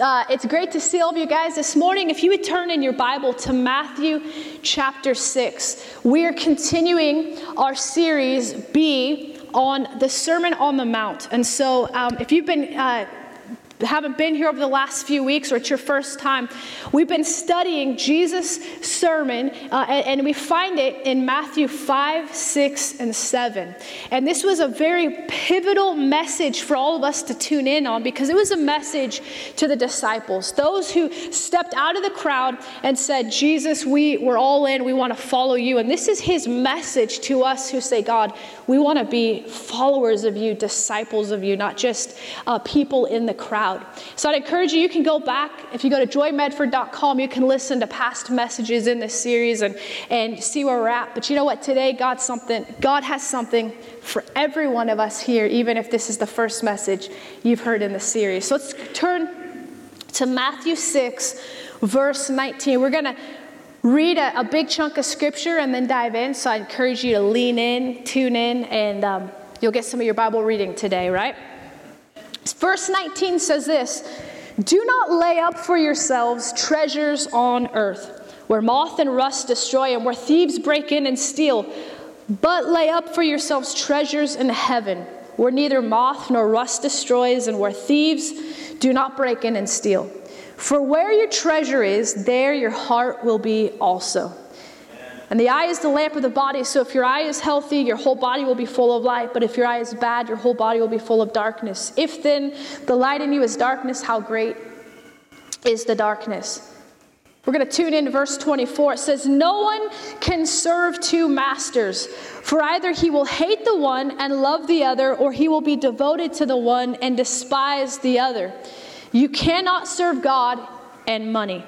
Uh, it's great to see all of you guys this morning. If you would turn in your Bible to Matthew chapter 6, we are continuing our series B on the Sermon on the Mount. And so, um, if you've been uh, haven't been here over the last few weeks or it's your first time, we've been studying Jesus' sermon, uh, and, and, we find it in Matthew 5, 6, and 7. And this was a very pivotal message for all of us to tune in on because it was a message to the disciples, those who stepped out of the crowd and said, Jesus, we, we're all in, we want to follow you. And this is his message to us who say, God, we want to be followers of you, disciples of you, not just uh, people in the crowd. So I'd encourage you, you can go back. If you go to joymedford.com, you can listen to past messages in this series and, and see where we're at. But you know what? Today, God, something, God has something for every one of us here, even if this is the first message you've heard in the series. So let's turn to Matthew 6, verse 19. We're going to read a, a, big chunk of scripture and then dive in. So I encourage you to lean in, tune in, and um, you'll get some of your Bible reading today, right? Verse 19 says this Do not lay up for yourselves treasures on earth, where moth and rust destroy and where thieves break in and steal, but lay up for yourselves treasures in heaven, where neither moth nor rust destroys and where thieves do not break in and steal. For where your treasure is, there your heart will be also. And the eye is the lamp of the body, so if your eye is healthy, your whole body will be full of light. But if your eye is bad, your whole body will be full of darkness. If then the light in you is darkness, how great is the darkness? We're going to tune in to verse 24. It says, No one can serve two masters, for either he will hate the one and love the other, or he will be devoted to the one and despise the other. You cannot serve God and money.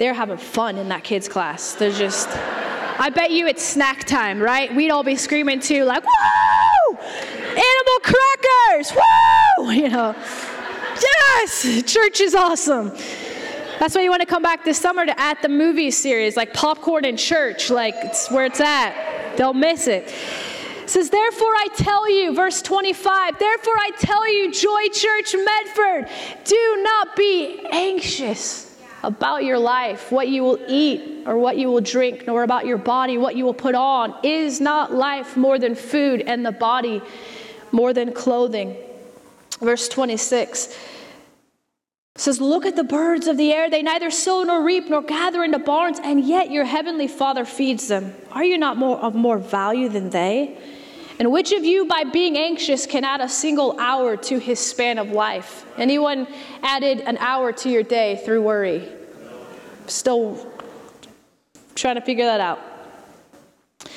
They're having fun in that kids' class. They're just. I bet you it's snack time, right? We'd all be screaming too, like, woo! Animal crackers! Woo! You know, yes! Church is awesome. That's why you want to come back this summer to At the Movie series, like popcorn in church, like it's where it's at. Don't miss it. it says, Therefore I tell you, verse 25, therefore I tell you, Joy Church Medford, do not be anxious about your life, what you will eat or what you will drink, nor about your body, what you will put on. Is not life more than food and the body more than clothing? Verse 26 says, Look at the birds of the air. They neither sow nor reap nor gather into barns, and yet your heavenly Father feeds them. Are you not more of more value than they? And which of you, by being anxious, can add a single hour to his span of life? Anyone added an hour to your day through worry? Still trying to figure that out. It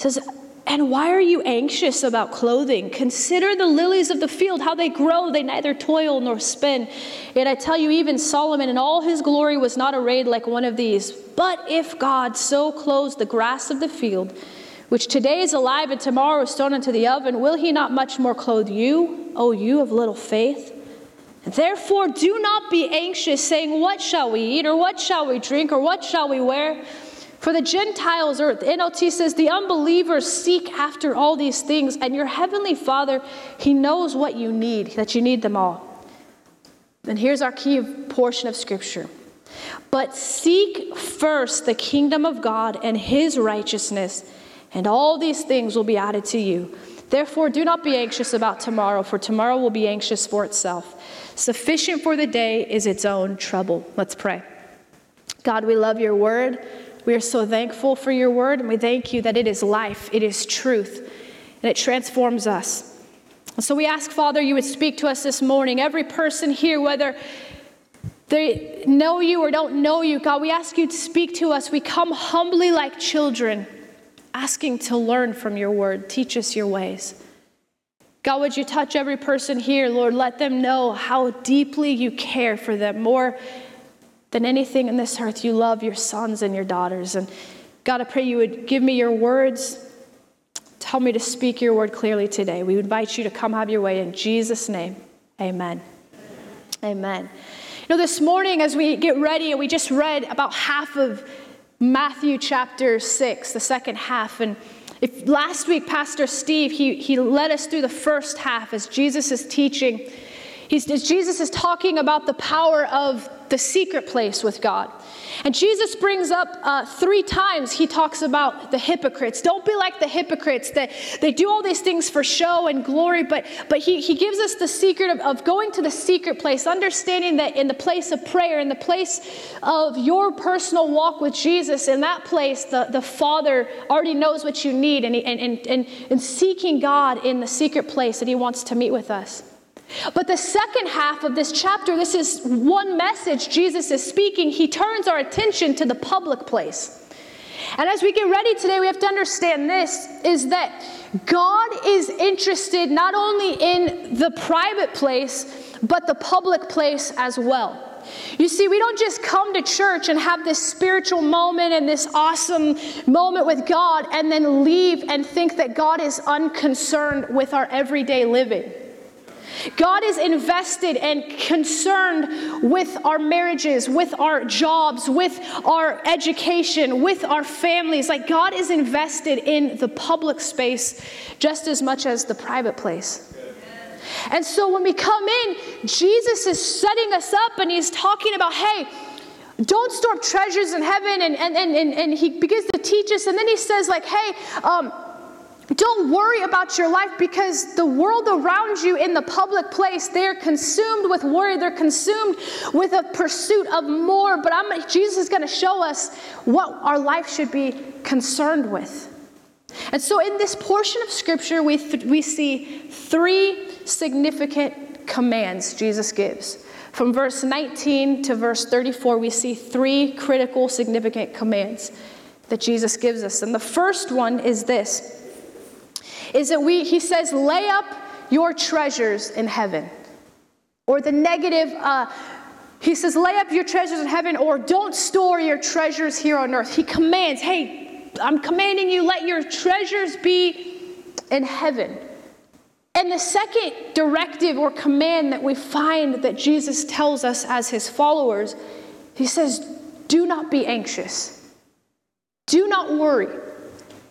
says, and why are you anxious about clothing? Consider the lilies of the field, how they grow. They neither toil nor spin. Yet I tell you, even Solomon in all his glory was not arrayed like one of these. But if God so clothes the grass of the field, which today is alive and tomorrow is thrown into the oven, will he not much more clothe you, O you of little faith? Therefore, do not be anxious, saying, What shall we eat, or what shall we drink, or what shall we wear? For the Gentiles, or the NLT says, the unbelievers seek after all these things, and your heavenly Father, He knows what you need, that you need them all. And here's our key portion of Scripture. But seek first the kingdom of God and His righteousness and all these things will be added to you. Therefore, do not be anxious about tomorrow, for tomorrow will be anxious for itself. Sufficient for the day is its own trouble. Let's pray. God, we love your word. We are so thankful for your word, and we thank you that it is life, it is truth, and it transforms us. so we ask, Father, you would speak to us this morning. Every person here, whether they know you or don't know you, God, we ask you to speak to us. We come humbly like children asking to learn from your word. Teach us your ways. God, would you touch every person here, Lord? Let them know how deeply you care for them. More than anything in this earth, you love your sons and your daughters. And God, I pray you would give me your words. Tell me to speak your word clearly today. We invite you to come have your way in Jesus' name. Amen. Amen. You know, this morning as we get ready, and we just read about half of Matthew chapter 6, the second half. And if last week, Pastor Steve, he, he led us through the first half as Jesus is teaching. He's, Jesus is talking about the power of the secret place with God. And Jesus brings up uh, three times, he talks about the hypocrites. Don't be like the hypocrites that they do all these things for show and glory, but, but he, he gives us the secret of, of going to the secret place, understanding that in the place of prayer, in the place of your personal walk with Jesus, in that place, the, the Father already knows what you need, and, and, and, and, and seeking God in the secret place that he wants to meet with us. But the second half of this chapter, this is one message Jesus is speaking. He turns our attention to the public place. And as we get ready today, we have to understand this is that God is interested not only in the private place, but the public place as well. You see, we don't just come to church and have this spiritual moment and this awesome moment with God and then leave and think that God is unconcerned with our everyday living. God is invested and concerned with our marriages, with our jobs, with our education, with our families. Like God is invested in the public space just as much as the private place. And so when we come in, Jesus is setting us up and he's talking about, hey, don't store treasures in heaven. And, and, and, and, he begins to teach us. And then he says, like, hey, um, don't worry about your life because the world around you in the public place, they're consumed with worry. They're consumed with a pursuit of more. But I'm, Jesus is going to show us what our life should be concerned with. And so in this portion of Scripture, we, th- we see three significant commands Jesus gives. From verse 19 to verse 34, we see three critical, significant commands that Jesus gives us. And the first one is this is that we, he says, lay up your treasures in heaven. Or the negative, uh, he says, lay up your treasures in heaven, or don't store your treasures here on earth. He commands, hey, I'm commanding you, let your treasures be in heaven. And the second directive or command that we find that Jesus tells us as his followers, he says, do not be anxious. Do not worry.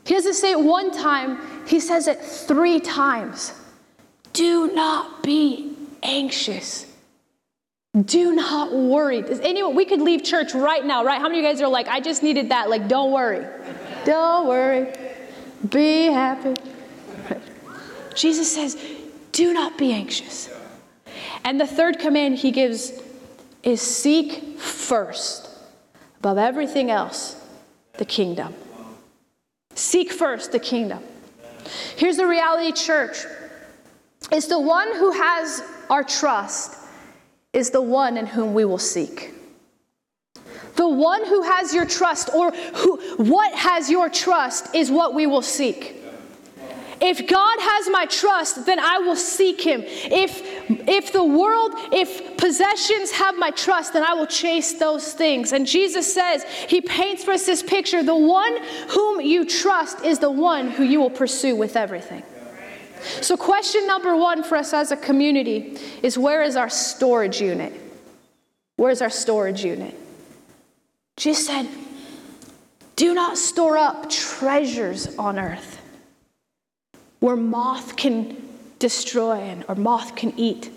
He doesn't say it one time, he says it three times. Do not be anxious. Do not worry. Does anyone, we could leave church right now, right? How many of you guys are like, I just needed that? Like, don't worry. Don't worry. Be happy. Jesus says, do not be anxious. And the third command he gives is seek first, above everything else, the kingdom. Seek first the kingdom. Here's the reality, church. Is the one who has our trust is the one in whom we will seek. The one who has your trust, or who, what has your trust, is what we will seek. If God has my trust, then I will seek him. If if the world, if possessions have my trust, then I will chase those things. And Jesus says, he paints for us this picture, the one whom you trust is the one who you will pursue with everything. So question number 1 for us as a community is where is our storage unit? Where's our storage unit? Jesus said, do not store up treasures on earth where moth can destroy and, or moth can eat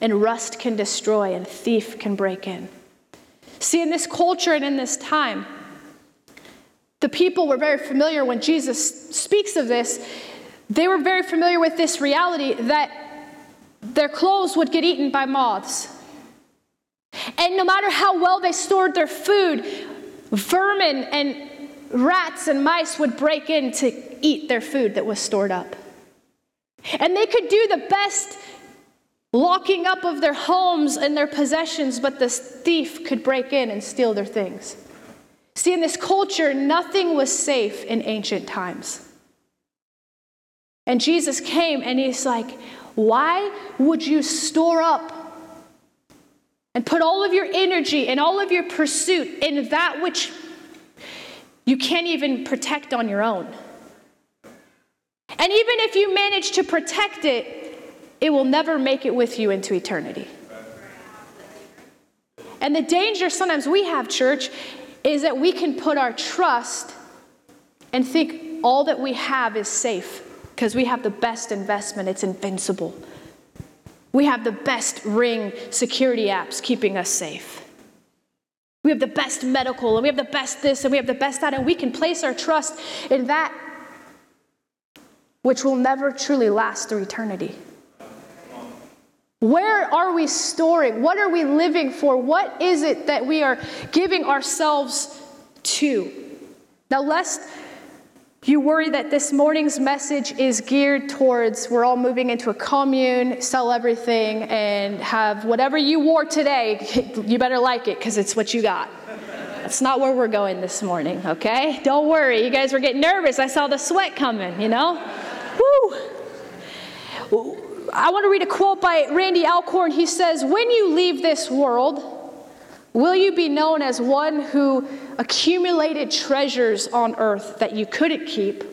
and rust can destroy and thief can break in. See, in this culture and in this time, the people were very familiar when Jesus speaks of this. They were very familiar with this reality that their clothes would get eaten by moths. And no matter how well they stored their food, vermin and rats and mice would break in to eat their food that was stored up. And they could do the best locking up of their homes and their possessions, but the thief could break in and steal their things. See, in this culture, nothing was safe in ancient times. And Jesus came and he's like, Why would you store up and put all of your energy and all of your pursuit in that which you can't even protect on your own. And even if you manage to protect it, it will never make it with you into eternity. And the danger sometimes we have, church, is that we can put our trust and think all that we have is safe because we have the best investment, it's invincible. We have the best ring security apps keeping us safe. We have the best medical, and we have the best this, and we have the best that, and we can place our trust in that which will never truly last through eternity. Where are we storing? What are we living for? What is it that we are giving ourselves to? Now, lest you worry that this morning's message is geared towards we're all moving into a commune, sell everything, and have whatever you wore today, you better like it because it's what you got. That's not where we're going this morning, okay? Don't worry. You guys were getting nervous. I saw the sweat coming, you know? Woo! I want to read a quote by Randy Alcorn. He says, When you leave this world, will you be known as one who accumulated treasures on earth that you couldn't keep?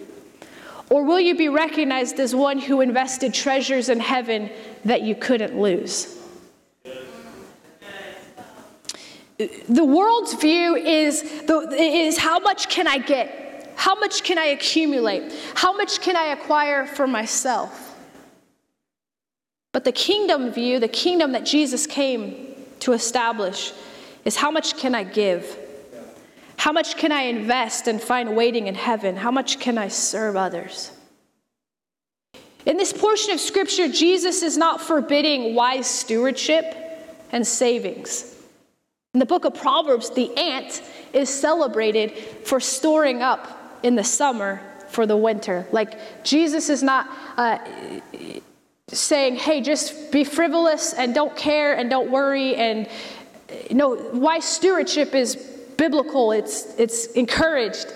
Or will you be recognized as one who invested treasures in heaven that you couldn't lose? The world's view is, the, is how much can I get? How much can I accumulate? How much can I acquire for myself? But the kingdom view, the kingdom that Jesus came to establish, is how much can I give? How much can I invest and find waiting in heaven? How much can I serve others? In this portion of scripture, Jesus is not forbidding wise stewardship and savings. In the book of Proverbs, the ant is celebrated for storing up in the summer for the winter. Like Jesus is not uh, saying, hey, just be frivolous and don't care and don't worry. And no, why stewardship is biblical, it's, it's encouraged.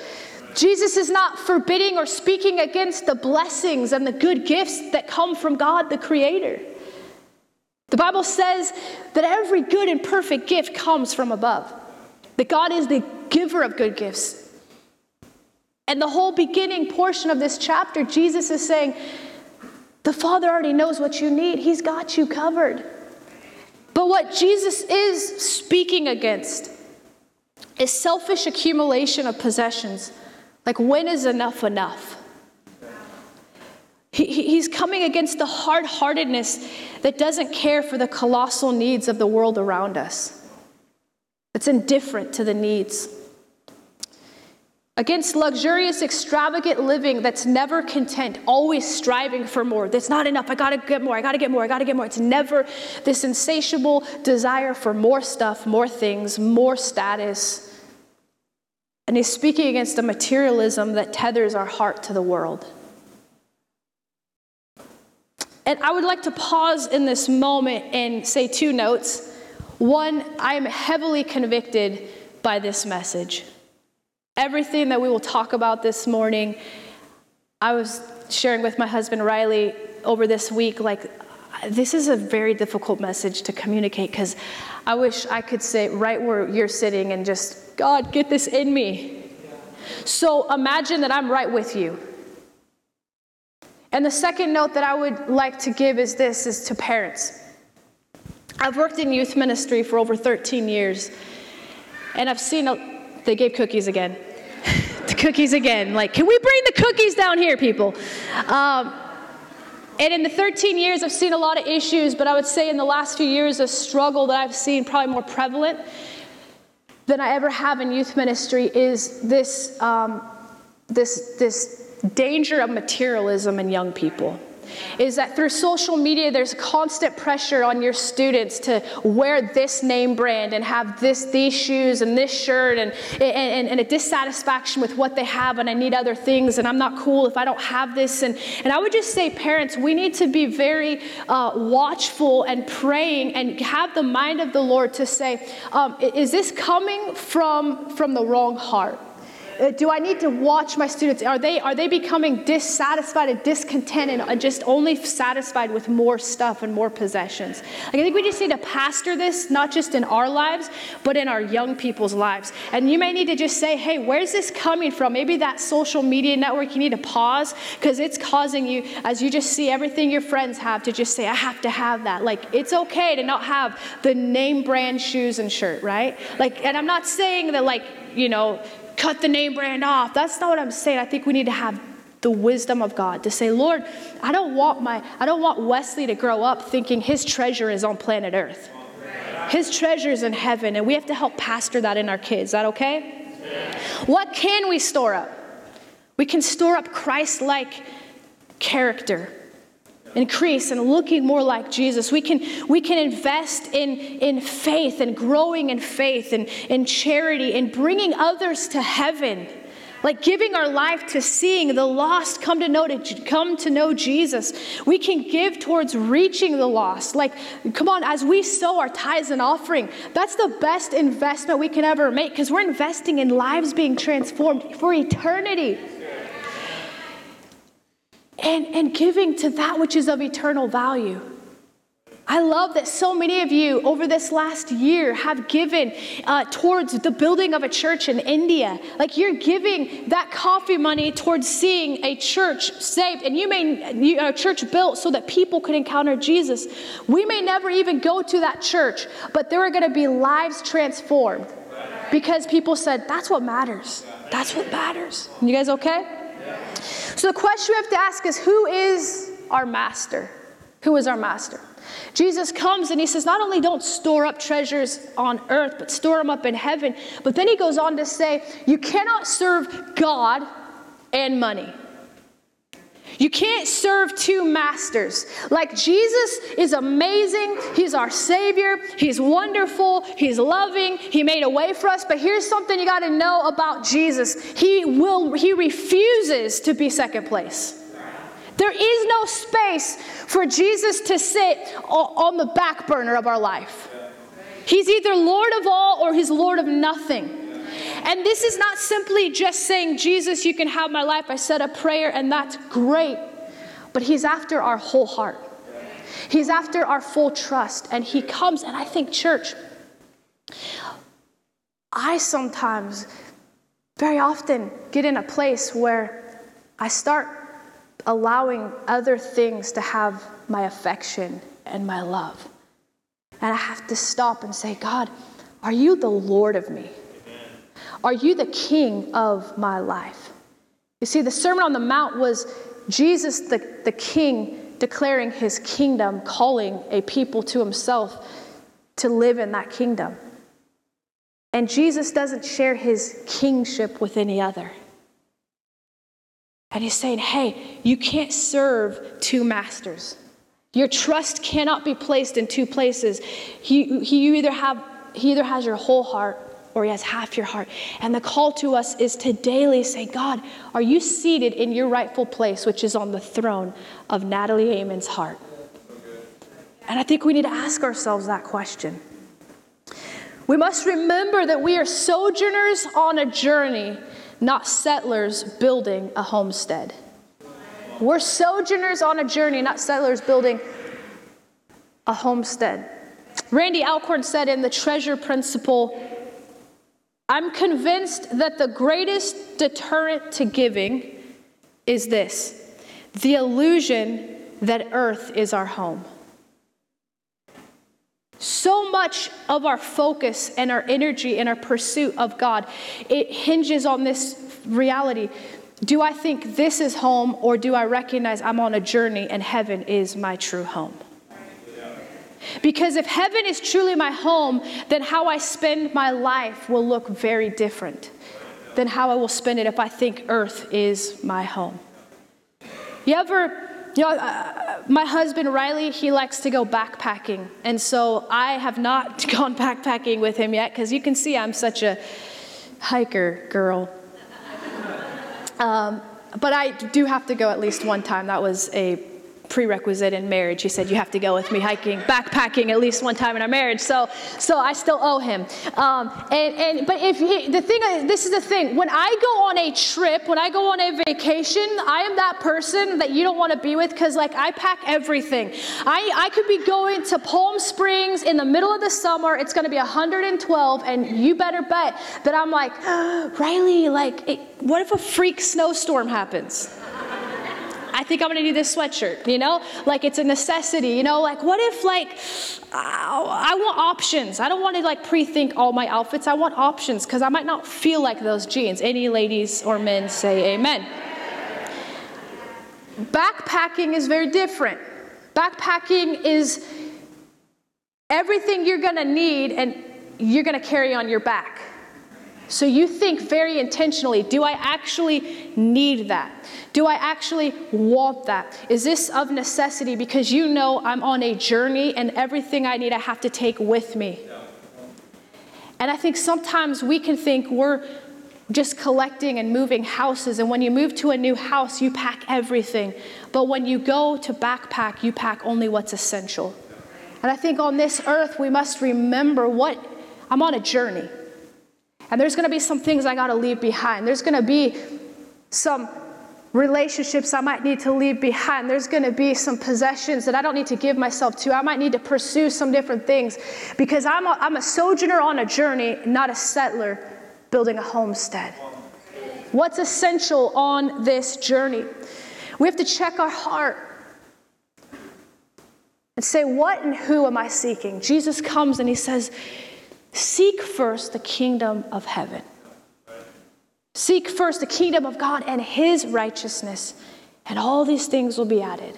Jesus is not forbidding or speaking against the blessings and the good gifts that come from God, the Creator. The Bible says that every good and perfect gift comes from above, that God is the giver of good gifts. And the whole beginning portion of this chapter, Jesus is saying, the Father already knows what you need, He's got you covered. But what Jesus is speaking against is selfish accumulation of possessions. Like, when is enough enough? He, he's coming against the hard heartedness that doesn't care for the colossal needs of the world around us, that's indifferent to the needs against luxurious, extravagant living that's never content, always striving for more. That's not enough. I gotta get more. I gotta get more. I gotta get more. It's never this insatiable desire for more stuff, more things, more status. And he's speaking against a materialism that tethers our heart to the world. And I would like to pause in this moment and say two notes. One, I am heavily convicted by this message. Everything that we will talk about this morning, I was sharing with my husband Riley over this week, like, this is a very difficult message to communicate because I wish I could sit right where you're sitting and just, God, get this in me. So imagine that I'm right with you. And the second note that I would like to give is this is to parents. I've worked in youth ministry for over 13 years, and I've seen a, they gave cookies again the cookies again. Like, can we bring the cookies down here, people? Um, and in the 13 years, I've seen a lot of issues, but I would say in the last few years, a struggle that I've seen probably more prevalent than I ever have in youth ministry is this, um, this, this danger of materialism in young people is that through social media, there's constant pressure on your students to wear this name brand and have this, these shoes and this shirt and, and, and a dissatisfaction with what they have and I need other things and I'm not cool if I don't have this. And, and I would just say, parents, we need to be very uh, watchful and praying and have the mind of the Lord to say, um, is this coming from, from the wrong heart? Uh, do I need to watch my students? Are they, are they becoming dissatisfied and discontent and just only satisfied with more stuff and more possessions? Like, I think we just need to pastor this, not just in our lives, but in our young people's lives. And you may need to just say, hey, where's this coming from? Maybe that social media network, you need to pause because it's causing you, as you just see everything your friends have, to just say, I have to have that. Like, it's okay to not have the name brand shoes and shirt, right? Like, and I'm not saying that, like, you know, cut the name brand off. That's not what I'm saying. I think we need to have the wisdom of God to say, Lord, I don't want my I don't want Wesley to grow up thinking his treasure is on planet Earth. His treasure is in heaven, and we have to help pastor that in our kids. Is that okay? What can we store up? We can store up Christ like character increase and looking more like Jesus. We can, we can invest in, in faith and growing in faith and in charity and bringing others to heaven. Like giving our life to seeing the lost come to know to come to know Jesus. We can give towards reaching the lost. Like, come on, as we sow our tithes and offering, that's the best investment we can ever make because we're investing in lives being transformed for eternity and, and giving to that which is of eternal value. I love that so many of you over this last year have given uh, towards the building of a church in India. Like you're giving that coffee money towards seeing a church saved, and you may a church built so that people could encounter Jesus. We may never even go to that church, but there are going to be lives transformed because people said that's what matters. That's what matters. You guys okay? So the question we have to ask is who is our master? Who is our master? Jesus comes and he says, not only don't store up treasures on earth, but store them up in heaven. But then he goes on to say, you cannot serve God and money. You can't serve two masters. Like Jesus is amazing. He's our Savior. He's wonderful. He's loving. He made a way for us. But here's something you got to know about Jesus. He will he refuses to be second place. There is no space for Jesus to sit on the back burner of our life. He's either Lord of all or he's Lord of nothing. And this is not simply just saying, Jesus, you can have my life. I said a prayer, and that's great. But He's after our whole heart, He's after our full trust. And He comes, and I think, church, I sometimes, very often, get in a place where I start allowing other things to have my affection and my love. And I have to stop and say, God, are you the Lord of me? Are you the king of my life? You see, the Sermon on the Mount was Jesus, the, the king, declaring his kingdom, calling a people to himself to live in that kingdom. And Jesus doesn't share his kingship with any other. And he's saying, hey, you can't serve two masters. Your trust cannot be placed in two places. He, he, either have, he either has your whole heart or he has half your heart. And the call to us is to daily say, God, are you seated in your rightful place, which is on the throne of Natalie Amon's heart? And I think we need to ask ourselves that question. We must remember that we are sojourners on a journey, not settlers building a homestead. We're sojourners on a journey, not settlers building a homestead. Randy Alcorn said in the treasure principle I'm convinced that the greatest deterrent to giving is this the illusion that earth is our home. So much of our focus and our energy and our pursuit of God, it hinges on this reality. Do I think this is home or do I recognize I'm on a journey and heaven is my true home? Because if heaven is truly my home, then how I spend my life will look very different than how I will spend it if I think earth is my home. You ever, you know, uh, my husband Riley, he likes to go backpacking. And so I have not gone backpacking with him yet because you can see I'm such a hiker girl. Um, but I do have to go at least one time. That was a prerequisite in marriage. He said, You have to go with me hiking, backpacking at least one time in our marriage. So, so I still owe him. Um, and, and, but if he, the thing, this is the thing, when I go on a trip, when I go on a vacation, I am that person that you don't want to be with because, like, I pack everything. I, I could be going to Palm Springs in the middle of the summer, it's going to be 112, and you better bet that I'm like, Riley, like, it, what if a freak snowstorm happens? I think I'm gonna need this sweatshirt, you know? Like it's a necessity, you know? Like what if like I want options. I don't want to like pre-think all my outfits. I want options because I might not feel like those jeans. Any ladies or men say amen. backpacking is very different. Backpacking is everything you're to need and you're to carry on your back. So you think very intentionally do I actually need that? Do I actually want that? Is this of necessity because you know I'm on a journey and everything I need I have to take with me? And I think sometimes we can think we're just collecting and moving houses. And when you move to a new house, you pack everything. But when you go to backpack, you pack only what's essential. And I think on this earth, we must remember what I'm on a journey. And there's going to be some things I got to leave behind. There's going to be some relationships I might need to leave behind. There's going to be some possessions that I don't need to give myself to. I might need to pursue some different things because I'm a, I'm a sojourner on a journey, not a settler building a homestead. What's essential on this journey? We have to check our heart and say, What and who am I seeking? Jesus comes and he says, Seek first the kingdom of heaven. Seek first the kingdom of God and his righteousness, and all these things will be added.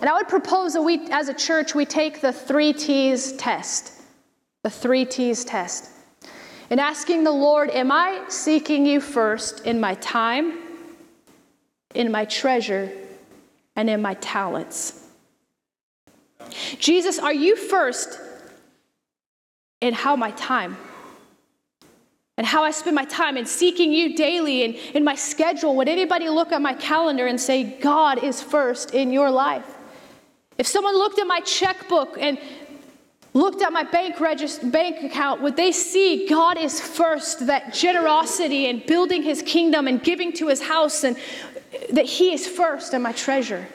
And I would propose that we, as a church, we take the three T's test. The three T's test. In asking the Lord, Am I seeking you first in my time, in my treasure, and in my talents? Jesus, are you first in how my time and how I spend my time in seeking you daily and in my schedule? Would anybody look at my calendar and say, God is first in your life? If someone looked at my checkbook and looked at my bank register, bank account, would they see God is first, that generosity and building his kingdom and giving to his house, and that he is first and my treasure?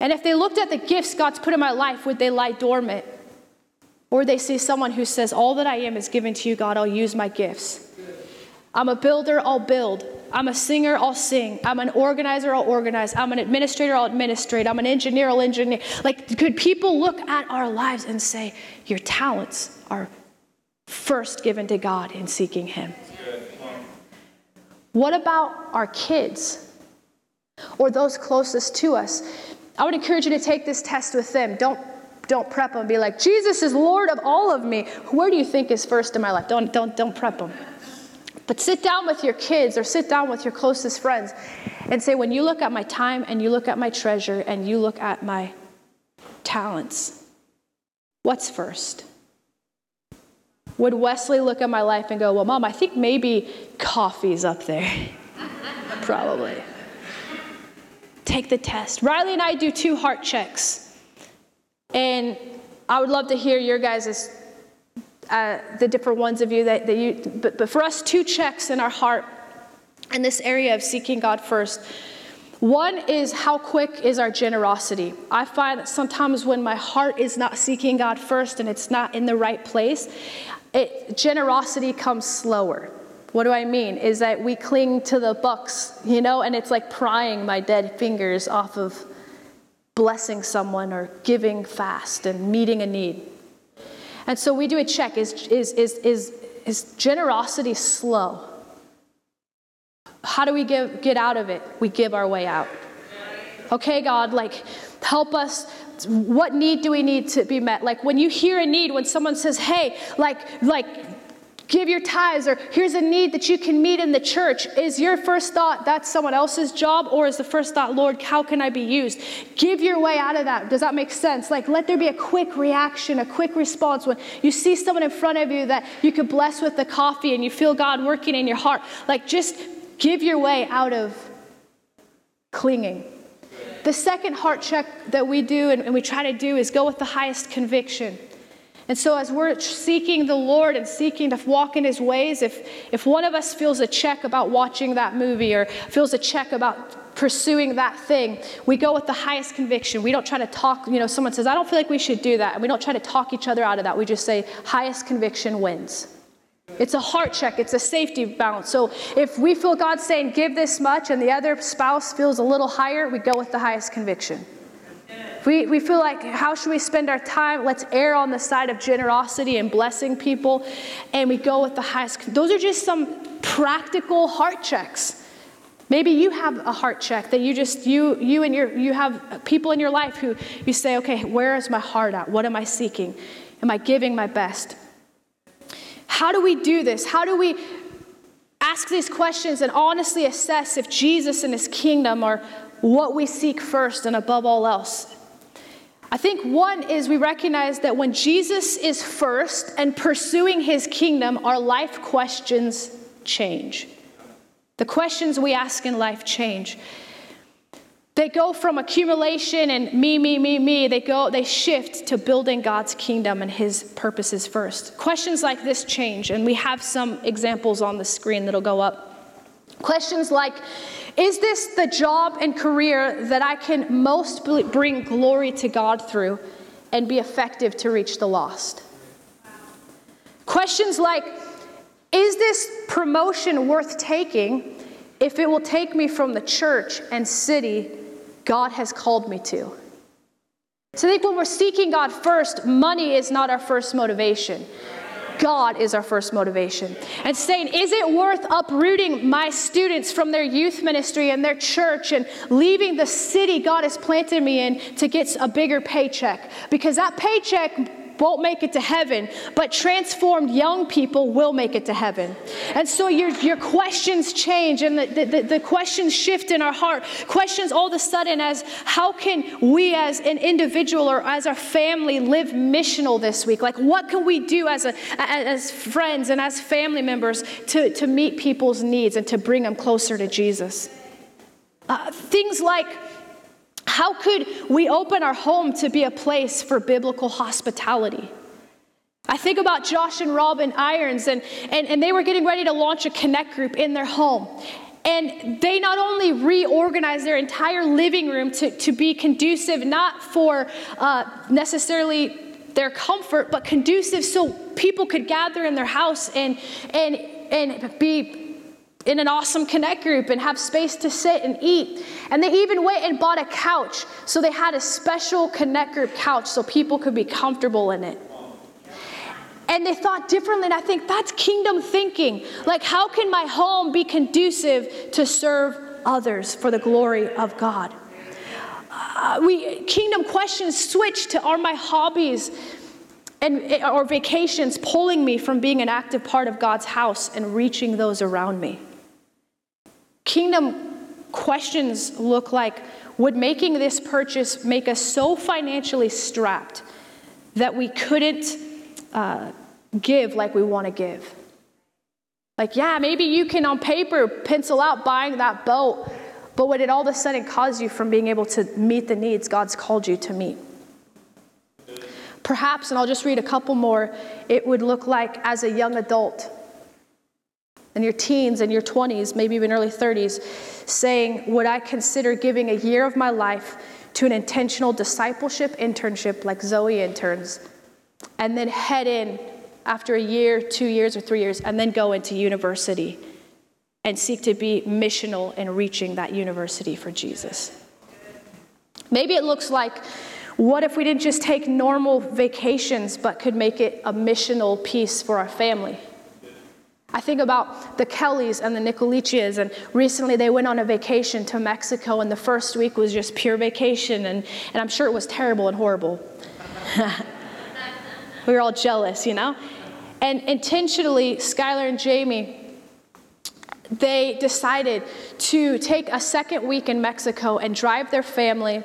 And if they looked at the gifts God's put in my life, would they lie dormant? Or they see someone who says, All that I am is given to you, God, I'll use my gifts. I'm a builder, I'll build. I'm a singer, I'll sing. I'm an organizer, I'll organize. I'm an administrator, I'll administrate. I'm an engineer, I'll engineer. Like, could people look at our lives and say, Your talents are first given to God in seeking Him? What about our kids or those closest to us? I would encourage you to take this test with them. Don't don't prep them. Be like, Jesus is Lord of all of me. Where do you think is first in my life? Don't, don't, don't prep them. But sit down with your kids or sit down with your closest friends and say, when you look at my time and you look at my treasure and you look at my talents, what's first? Would Wesley look at my life and go, well, mom, I think maybe coffee's up there? Probably. Take the test. Riley and I do two heart checks. And I would love to hear your guys' uh, the different ones of you that, that you, but, but for us, two checks in our heart in this area of seeking God first. One is how quick is our generosity? I find that sometimes when my heart is not seeking God first and it's not in the right place, it, generosity comes slower. What do I mean? Is that we cling to the bucks, you know, and it's like prying my dead fingers off of blessing someone or giving fast and meeting a need. And so we do a check is, is, is, is, is generosity slow? How do we give, get out of it? We give our way out. Okay, God, like, help us. What need do we need to be met? Like, when you hear a need, when someone says, hey, like, like, give your tithes, or here's a need that you can meet in the church. Is your first thought that's someone else's job, or is the first thought, Lord, how can I be used? Give your way out of that. Does that make sense? Like, let there be a quick reaction, a quick response when you see someone in front of you that you could bless with the coffee and you feel God working in your heart. Like, just give your way out of clinging. The second heart check that we do and, and we try to do is go with the highest conviction. And so, as we're seeking the Lord and seeking to walk in His ways, if, if one of us feels a check about watching that movie or feels a check about pursuing that thing, we go with the highest conviction. We don't try to talk, you know, someone says, I don't feel like we should do that. And we don't try to talk each other out of that. We just say, highest conviction wins. It's a heart check, it's a safety balance. So if we feel God saying, give this much, and the other spouse feels a little higher, we go with the highest conviction. We, we feel like, how should we spend our time? Let's err on the side of generosity and blessing people. And we go with the highest. Those are just some practical heart checks. Maybe you have a heart check that you just you you and your you have people in your life who you say, okay, where is my heart at? What am I seeking? Am I giving my best? How do we do this? How do we ask these questions and honestly assess if Jesus and his kingdom are what we seek first and above all else? I think one is we recognize that when Jesus is first and pursuing his kingdom, our life questions change. The questions we ask in life change. They go from accumulation and me, me, me, me, they go, they shift to building God's kingdom and his purposes first. Questions like this change, and we have some examples on the screen that'll go up. Questions like, is this the job and career that I can most bring glory to God through and be effective to reach the lost? Questions like, is this promotion worth taking if it will take me from the church and city God has called me to. So I think when we're seeking God first, money is not our first motivation. God is our first motivation. And saying, is it worth uprooting my students from their youth ministry and their church and leaving the city God has planted me in to get a bigger paycheck? Because that paycheck won't make it to heaven, but transformed young people will make it to heaven. And so your, your questions change and the, the, the questions shift in our heart. Questions all of a sudden as how can we as an individual or as our family live missional this week? Like what can we do as, a, as friends and as family members to, to meet people's needs and to bring them closer to Jesus? Uh, things like how could we open our home to be a place for biblical hospitality? I think about Josh and Robin Irons, and, and, and they were getting ready to launch a connect group in their home. And they not only reorganized their entire living room to, to be conducive, not for uh, necessarily their comfort, but conducive so people could gather in their house and, and, and be in an awesome connect group and have space to sit and eat. And they even went and bought a couch. So they had a special connect group couch so people could be comfortable in it. And they thought differently, and I think that's kingdom thinking. Like, how can my home be conducive to serve others for the glory of God? Uh, we kingdom questions switch to are my hobbies and or vacations pulling me from being an active part of God's house and reaching those around me? Kingdom questions look like would making this purchase make us so financially strapped that we couldn't uh, give like we want to give? Like, yeah, maybe you can on paper pencil out buying that boat, but would it all of a sudden cause you from being able to meet the needs God's called you to meet? Perhaps, and I'll just read a couple more, it would look like as a young adult in your teens and your 20s, maybe even early 30s, saying, Would I consider giving a year of my life to an intentional discipleship internship like Zoe interns, and then head in after a year, two years, or three years, and then go into university and seek to be missional in reaching that university for Jesus? Maybe it looks like, what if we didn't just take normal vacations but could make it a missional piece for our family? I think about the Kellys and the Nicoliches, and recently they went on a vacation to Mexico, and the first week was just pure vacation, and, and I'm sure it was terrible and horrible. we were all jealous, you know? And intentionally, Skylar and Jamie, they decided to take a second week in Mexico and drive their family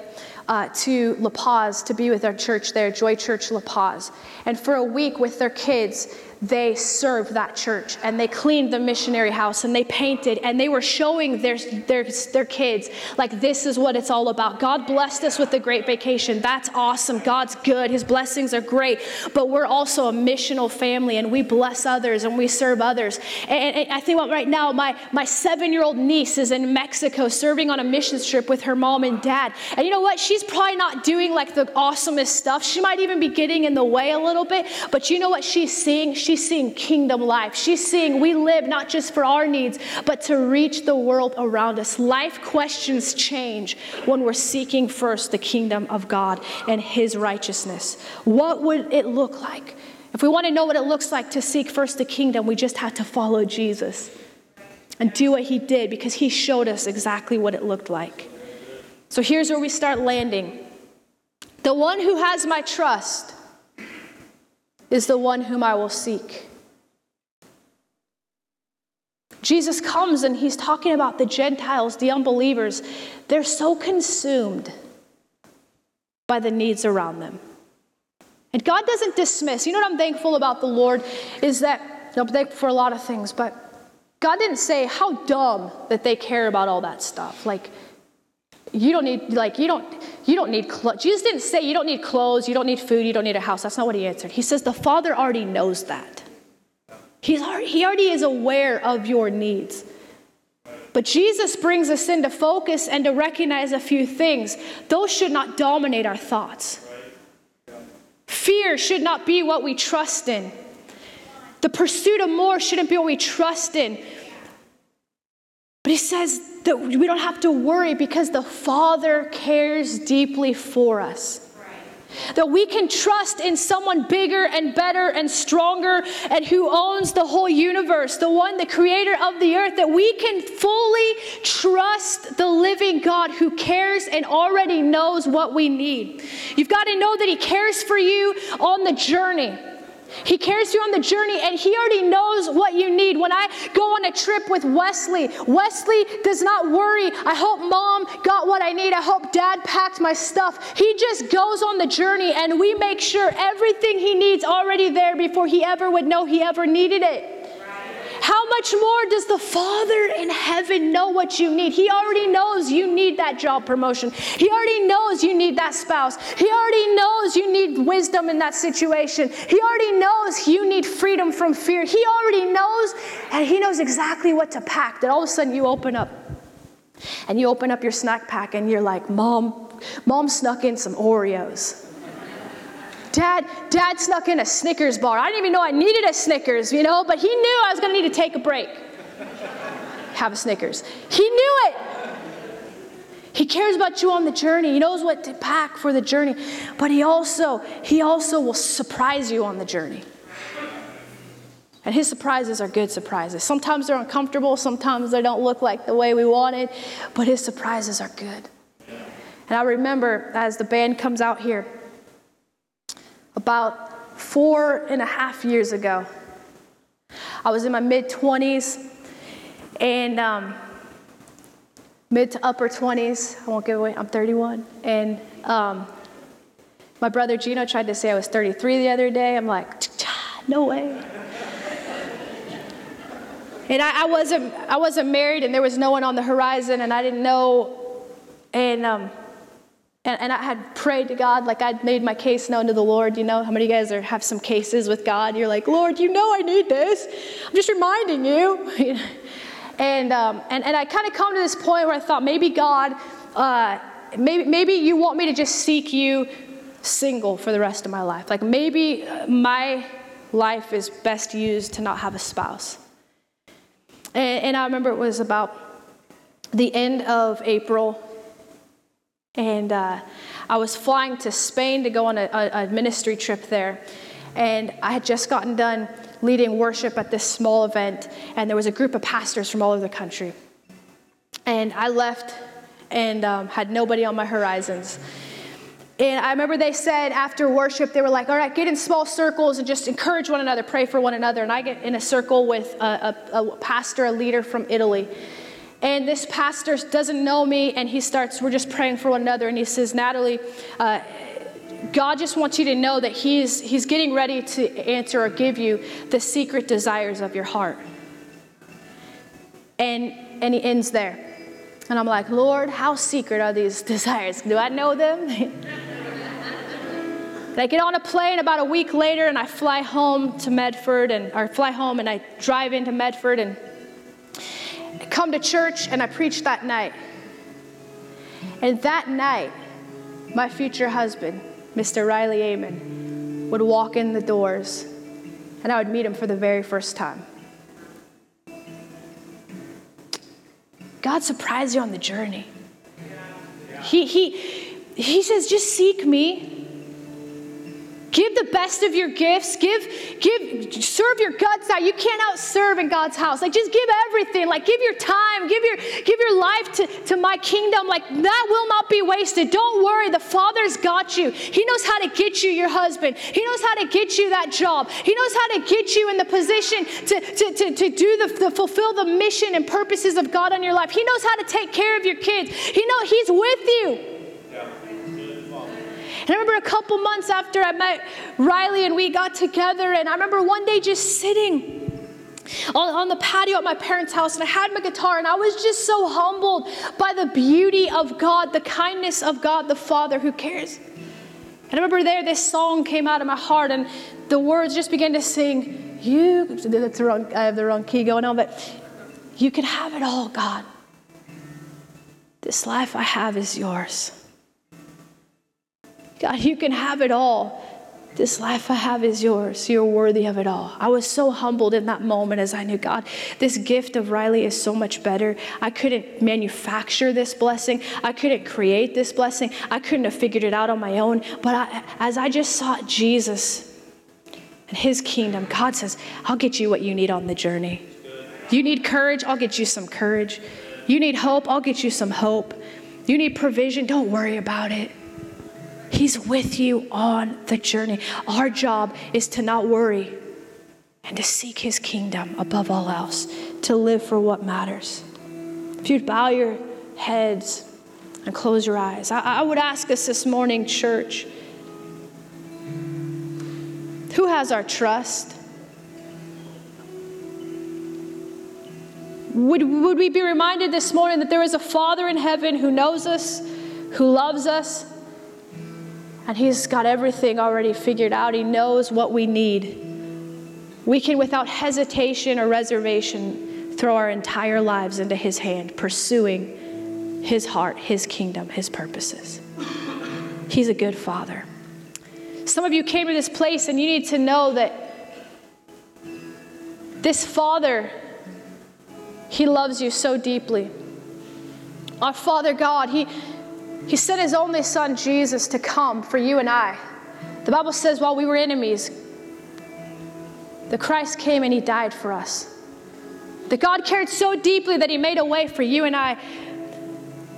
uh, to La Paz to be with our church there, Joy Church La Paz. And for a week with their kids, they served that church and they cleaned the missionary house and they painted and they were showing their, their, their kids like this is what it's all about. God blessed us with a great vacation. That's awesome. God's good. His blessings are great. But we're also a missional family and we bless others and we serve others. And, and i think about right now my, my seven-year-old niece is in mexico serving on a mission trip with her mom and dad. And you know what? She's probably not doing like the awesomest stuff. She might even be getting in the way a little bit but you know what? She's seeing she's seeing kingdom life. She's seeing we live not just for our needs, but to reach the world around us. Life questions change when we're seeking first the kingdom of God and His righteousness. What would it look like? If we want to know what it looks like to seek first the kingdom, we just have to follow Jesus. and do what he did because he showed us exactly what it looked like. So here's where we start landing. The one who has my trust is the one whom I will seek. Jesus comes and he's talking about the Gentiles, the unbelievers. They're so consumed by the needs around them. And God doesn't dismiss. You know what I'm thankful about the Lord is that, I'm thankful for a lot of things, but God didn't say how dumb that they care about all that stuff. Like, you don't need, like, you don't, you don't need clothes. Jesus didn't say you don't need clothes, you don't need food, you don't need a house. That's not what he answered. He says the Father already knows that. He's already, he already is aware of your needs. But Jesus brings us into focus and to recognize a few things. Those should not dominate our thoughts. Fear should not be what we trust in. The pursuit of more shouldn't be what we trust in. But he says that we don't have to worry because the Father cares deeply for us. That we can trust in someone bigger and better and stronger and who owns the whole universe, the one, the creator of the earth, that we can fully trust the living God who cares and already knows what we need. You've got to know that He cares for you on the journey. He for you on the journey and he already knows what you need. When I go on a trip with Wesley, Wesley does not worry. I hope mom got what I need. I hope dad packed my stuff. He just goes on the journey and we make sure everything he needs already there before he ever would know he ever needed it. How much more does the Father in heaven know what you need? He already knows you need that job promotion. He already knows you need that spouse. He already knows you need wisdom in that situation. He already knows you need freedom from fear. He already knows, and He knows exactly what to pack. That all of a sudden you open up and you open up your snack pack and you're like, Mom, Mom snuck in some Oreos. Dad, Dad snuck in a Snickers bar. I didn't even know I needed a Snickers, you know, but he knew I was going to need to take a break. Have a Snickers. He knew it. He cares about you on the journey. He knows what to pack for the journey, but he also he also will surprise you on the journey. And his surprises are good surprises. Sometimes they're uncomfortable, sometimes they don't look like the way we wanted, but his surprises are good. And I remember as the band comes out here, about four and a half years ago. I was in my mid 20s and um, mid to upper 20s. I won't give away, I'm 31. And um, my brother Gino tried to say I was 33 the other day. I'm like, no way. and I, I, wasn't, I wasn't married and there was no one on the horizon and I didn't know. And um, and, and I had prayed to God, like I'd made my case known to the Lord. You know, how many of you guys are, have some cases with God? You're like, Lord, you know I need this. I'm just reminding you. and, um, and, and I kind of come to this point where I thought maybe God, uh, maybe, maybe you want me to just seek you single for the rest of my life. Like maybe my life is best used to not have a spouse. And, and I remember it was about the end of April and uh, I was flying to Spain to go on a, a, ministry trip there. And I had just gotten done leading worship at this small event, and there was a group of pastors from all over the country. And I left and um, had nobody on my horizons. And I remember they said after worship, they were like, all right, get in small circles and just encourage one another, pray for one another. And I get in a circle with a, a, a pastor, a leader from Italy. And this pastor doesn't know me, and he starts, we're just praying for one another, and he says, Natalie, uh, God just wants you to know that he's, he's getting ready to answer or give you the secret desires of your heart. And, and he ends there. And I'm like, Lord, how secret are these desires? Do I know them? I get on a plane about a week later and I fly home to Medford and or fly home and I drive into Medford and come to church and I preached that night. And that night, my future husband, Mr. Riley Amon, would walk in the doors and I would meet him for the very first time. God surprised you on the journey. He, he, he says, just seek me. Give the best of your gifts. Give, give, serve your guts out. You can't outserve in God's house. Like just give everything. Like give your time, give your give your life to, to my kingdom. Like that will not be wasted. Don't worry. The Father's got you. He knows how to get you your husband. He knows how to get you that job. He knows how to get you in the position to, to, to, to do the, to fulfill the mission and purposes of God on your life. He knows how to take care of your kids. He know He's with you. And I remember a couple months after I met Riley and we got together, and I remember one day just sitting on, on, the patio at my parents' house, and I had my guitar, and I was just so humbled by the beauty of God, the kindness of God, the Father who cares. And I remember there, this song came out of my heart, and the words just began to sing, You, that's the wrong, I have the wrong key going on, but you can have it all, God. This life I have is yours. God, you can have it all. This life I have is yours. You're worthy of it all. I was so humbled in that moment as I knew, God, this gift of Riley is so much better. I couldn't manufacture this blessing. I couldn't create this blessing. I couldn't have figured it out on my own. But I, as I just sought Jesus and his kingdom, God says, I'll get you what you need on the journey. You need courage, I'll get you some courage. You need hope, I'll get you some hope. You need provision, don't worry about it. He's with you on the journey. Our job is to not worry and to seek His kingdom above all else, to live for what matters. If you'd bow your heads and close your eyes, I, I would ask us this morning, church, who has our trust? Would, would we be reminded this morning that there is a Father in heaven who knows us, who loves us, and He's got everything already figured out. He knows what we need. We can, without hesitation or reservation, throw our entire lives into His hand, pursuing His heart, His kingdom, His purposes. He's a good Father. Some of you came to this place and you need to know that this Father, He loves you so deeply. Our Father God, He he sent his only son, Jesus, to come for you and I. The Bible says, while we were enemies, the Christ came and he died for us. That God cared so deeply that he made a way for you and I,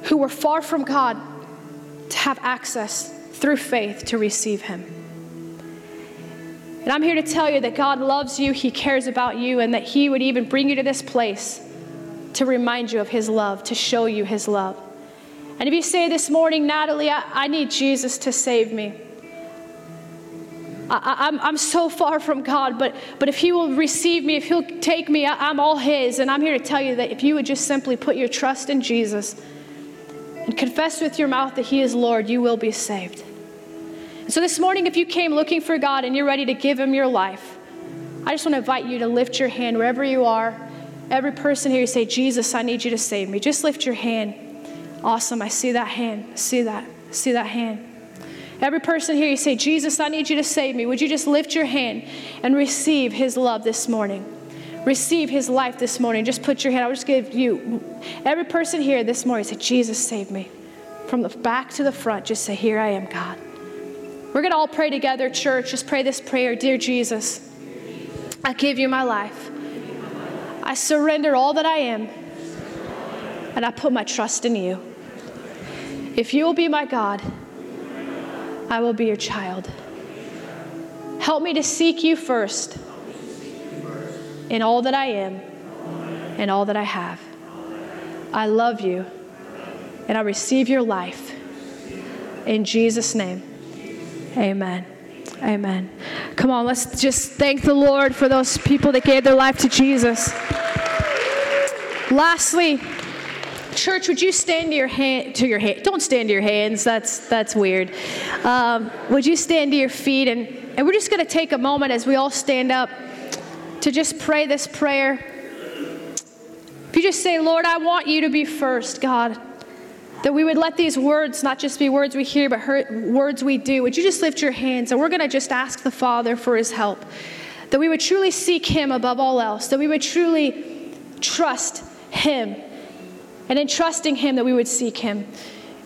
who were far from God, to have access through faith to receive him. And I'm here to tell you that God loves you, He cares about you, and that He would even bring you to this place to remind you of His love, to show you His love. And if you say this morning, Natalie, I, I need Jesus to save me. I, am I'm, I'm so far from God, but, but if He will receive me, if He'll take me, I, I'm all His. And I'm here to tell you that if you would just simply put your trust in Jesus and confess with your mouth that He is Lord, you will be saved. So this morning, if you came looking for God and you're ready to give Him your life, I just want to invite you to lift your hand wherever you are. Every person here, you say, Jesus, I need you to save me. Just lift your hand. Awesome. I see that hand. I see that. I see that hand. Every person here, you say, Jesus, I need you to save me. Would you just lift your hand and receive his love this morning? Receive his life this morning. Just put your hand. I'll just give you, every person here this morning, say, Jesus, save me. From the back to the front, just say, Here I am, God. We're going to all pray together, church. Just pray this prayer Dear Jesus, I give you my life. I surrender all that I am, and I put my trust in you. If you will be my God, I will be your child. Help me to seek you first in all that I am and all that I have. I love you and I receive your life. In Jesus' name, amen. Amen. Come on, let's just thank the Lord for those people that gave their life to Jesus. Lastly, Church, would you stand to your hand to your hand? Don't stand to your hands. That's that's weird. Um, would you stand to your feet and and we're just going to take a moment as we all stand up to just pray this prayer. If you just say, Lord, I want you to be first, God, that we would let these words not just be words we hear, but words we do. Would you just lift your hands and we're going to just ask the Father for his help? That we would truly seek him above all else, that we would truly trust him and in trusting Him that we would seek Him.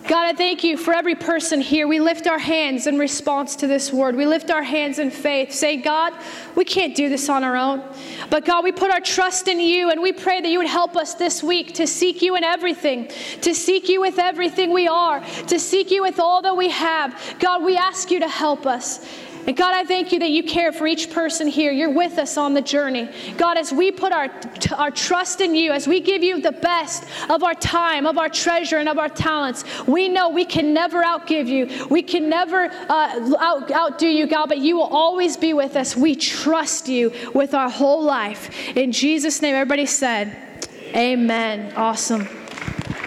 God, I thank you for every person here. We lift our hands in response to this word. We lift our hands in faith, say, God, we can't do this on our own. But God, we put our trust in you and we pray that you would help us this week to seek you in everything, to seek you with everything we are, to seek you with all that we have. God, we ask you to help us. And God, I thank you that you care for each person here. You're with us on the journey. God, as we put our, our trust in you, as we give you the best of our time, of our treasure, and of our talents, we know we can never outgive you. We can never uh, out, outdo you, God, but you will always be with us. We trust you with our whole life. In Jesus' name, everybody said, Amen. Awesome.